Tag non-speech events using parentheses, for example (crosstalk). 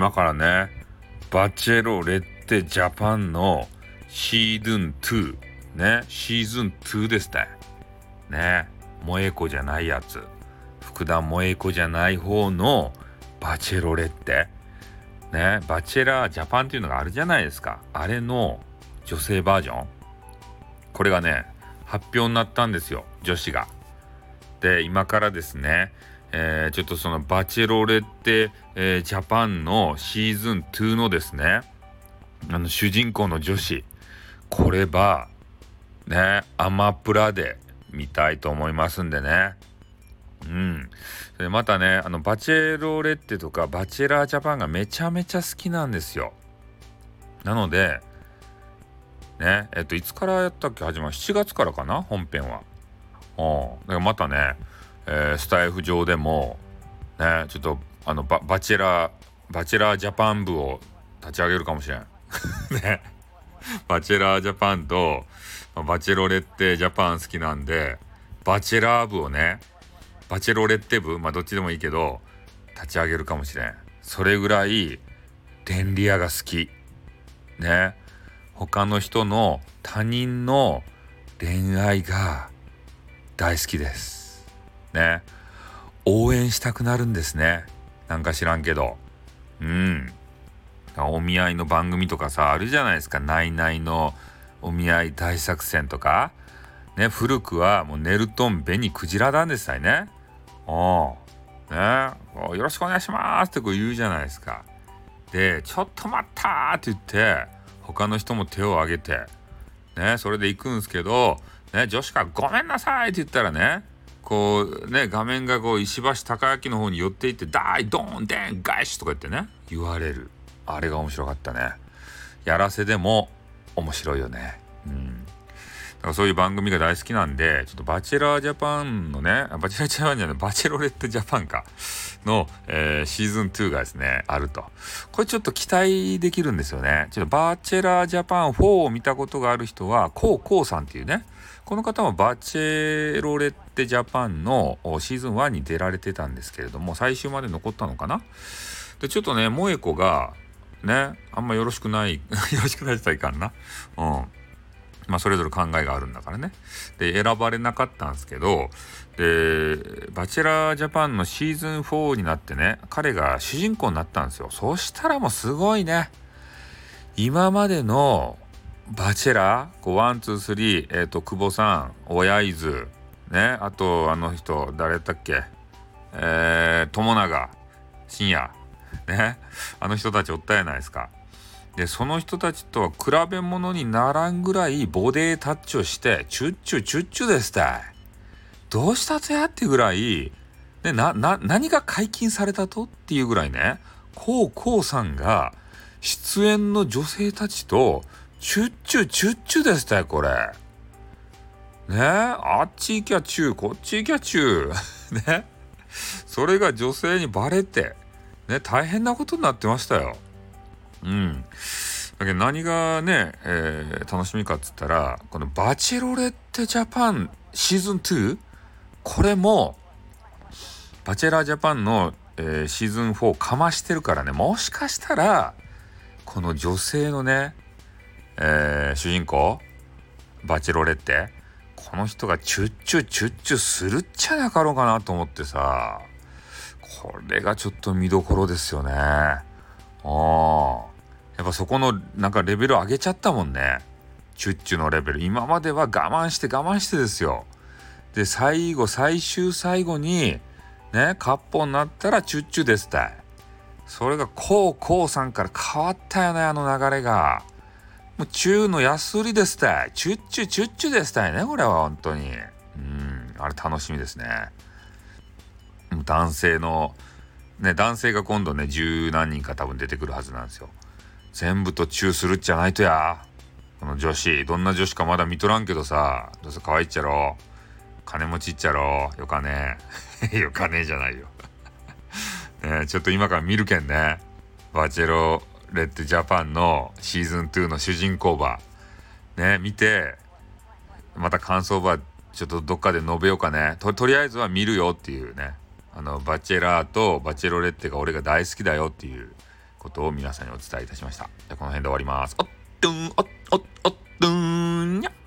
今からね、バチェロレッテジャパンのシーズン2、ね、シーズン2ですね。ね、萌え子じゃないやつ。福田萌え子じゃない方のバチェロレッテ。ね、バチェラージャパンっていうのがあるじゃないですか。あれの女性バージョン。これがね、発表になったんですよ、女子が。で、今からですね、えー、ちょっとそのバチェロレッテ、えー、ジャパンのシーズン2のですね、あの主人公の女子、これば、ね、アマプラで見たいと思いますんでね。うん。でまたね、あの、バチェロレッテとかバチェラージャパンがめちゃめちゃ好きなんですよ。なので、ね、えっと、いつからやったっけ？始まる ?7 月からかな？本編は。うん。だからまたね、えー、スタイフ上でも、ね、ちょっと、あのバ、チェラー、バチェラージャパン部を立ち上げるかもしれん。(laughs) ね。バチェラージャパンと、バチェロレッテジャパン好きなんで、バチェラー部をね、バチェロレッテ部、まあどっちでもいいけど、立ち上げるかもしれん。それぐらい、電リアが好き。ね。他の人の他人の恋愛が大好きです。ね。応援したくなるんですね。なんか知らんけど。うん。お見合いの番組とかさ、あるじゃないですか。ナイナイのお見合い大作戦とか。ね、古くはもうネルトン・ベニ・クジラ団でしたよね。おねよろしくお願いしますってこう言うじゃないですか。で、ちょっと待ったって言って、他の人も手を挙げて、ね、それで行くんですけど、ね、女子がごめんなさいって言ったらね、こうね、画面がこう石橋貴明の方に寄っていって、大ドンデン返しとか言ってね、言われる。あれが面白かったね。やらせでも面白いよね。うん。だからそういう番組が大好きなんで、ちょっとバチェラージャパンのね、バチェラージャパンじゃない、バチェロレッテジャパンか、の、えー、シーズン2がですね、あると。これちょっと期待できるんですよね。ちょっとバチェラージャパン4を見たことがある人は、コウコウさんっていうね、この方もバチェロレッテジャパンのシーズン1に出られてたんですけれども、最終まで残ったのかな？で、ちょっとね、萌子が、ね、あんまよろしくない、(laughs) よろしくないって言ったらいかんな。うん。まあ、それぞれ考えがあるんだからね。で、選ばれなかったんですけど、で、バチェラージャパンのシーズン4になってね、彼が主人公になったんですよ。そしたらもうすごいね。今までのバチェラー、 one、two、three、えっ、ー、と、久保さん、小柳津、ね、あと、あの人、誰だっけ、えー、友永、真也、ね、あの人たちおったやないですか。で、その人たちとは比べ物にならんぐらいボデータッチをして、チュッチュチュッチュですたい。どうしたとやってぐらい、で、な、な、何が解禁されたとっていうぐらいね、こうこうさんが、出演の女性たちと、チュッチュチュッチュですたい、これ。ね？あっち行きゃチュー、こっち行きゃチュー。(laughs) ね？それが女性にバレて、ね、大変なことになってましたよ。うん。だけど何がね、えー、楽しみかっつったら、このバチェロレッテジャパンシーズン 2? これも、バチェラージャパンの、えー、シーズン4かましてるからね、もしかしたら、この女性のね、えー、主人公、バチェロレッテ、この人がチュッチュチュッチュするっちゃなかろうかなと思ってさ、これがちょっと見どころですよね。ああ。やっぱそこのなんかレベル上げちゃったもんね。チュッチュのレベル。今までは我慢して我慢してですよ。で、最後、最終最後に、ね、カッポになったらチュッチュですたい。それがこうこうさんから変わったよね、あの流れが。もう中の安売りですたい。チュッチュチュッチュですたいね、これは本当に。うん、あれ楽しみですね。男性の、ね、男性が今度ね、十何人か多分出てくるはずなんですよ。全部とチューするっちゃないとや。この女子、どんな女子かまだ見とらんけどさ、どうせ可愛いっちゃろ。金持ちっちゃろ。よかねえ。(laughs) よかねえじゃないよ (laughs) ねちょっと今から見るけんね。バチェロレッドジャパンのシーズン2の主人公馬。ね、見て、また感想ばちょっとどっかで述べようかね。と、とりあえずは見るよっていうね。あの、バチェラーとバチェロレッテが俺が大好きだよっていうことを皆さんにお伝えいたしました。じゃこの辺で終わります。おっとん、おっ、おっ、おっとんにゃ。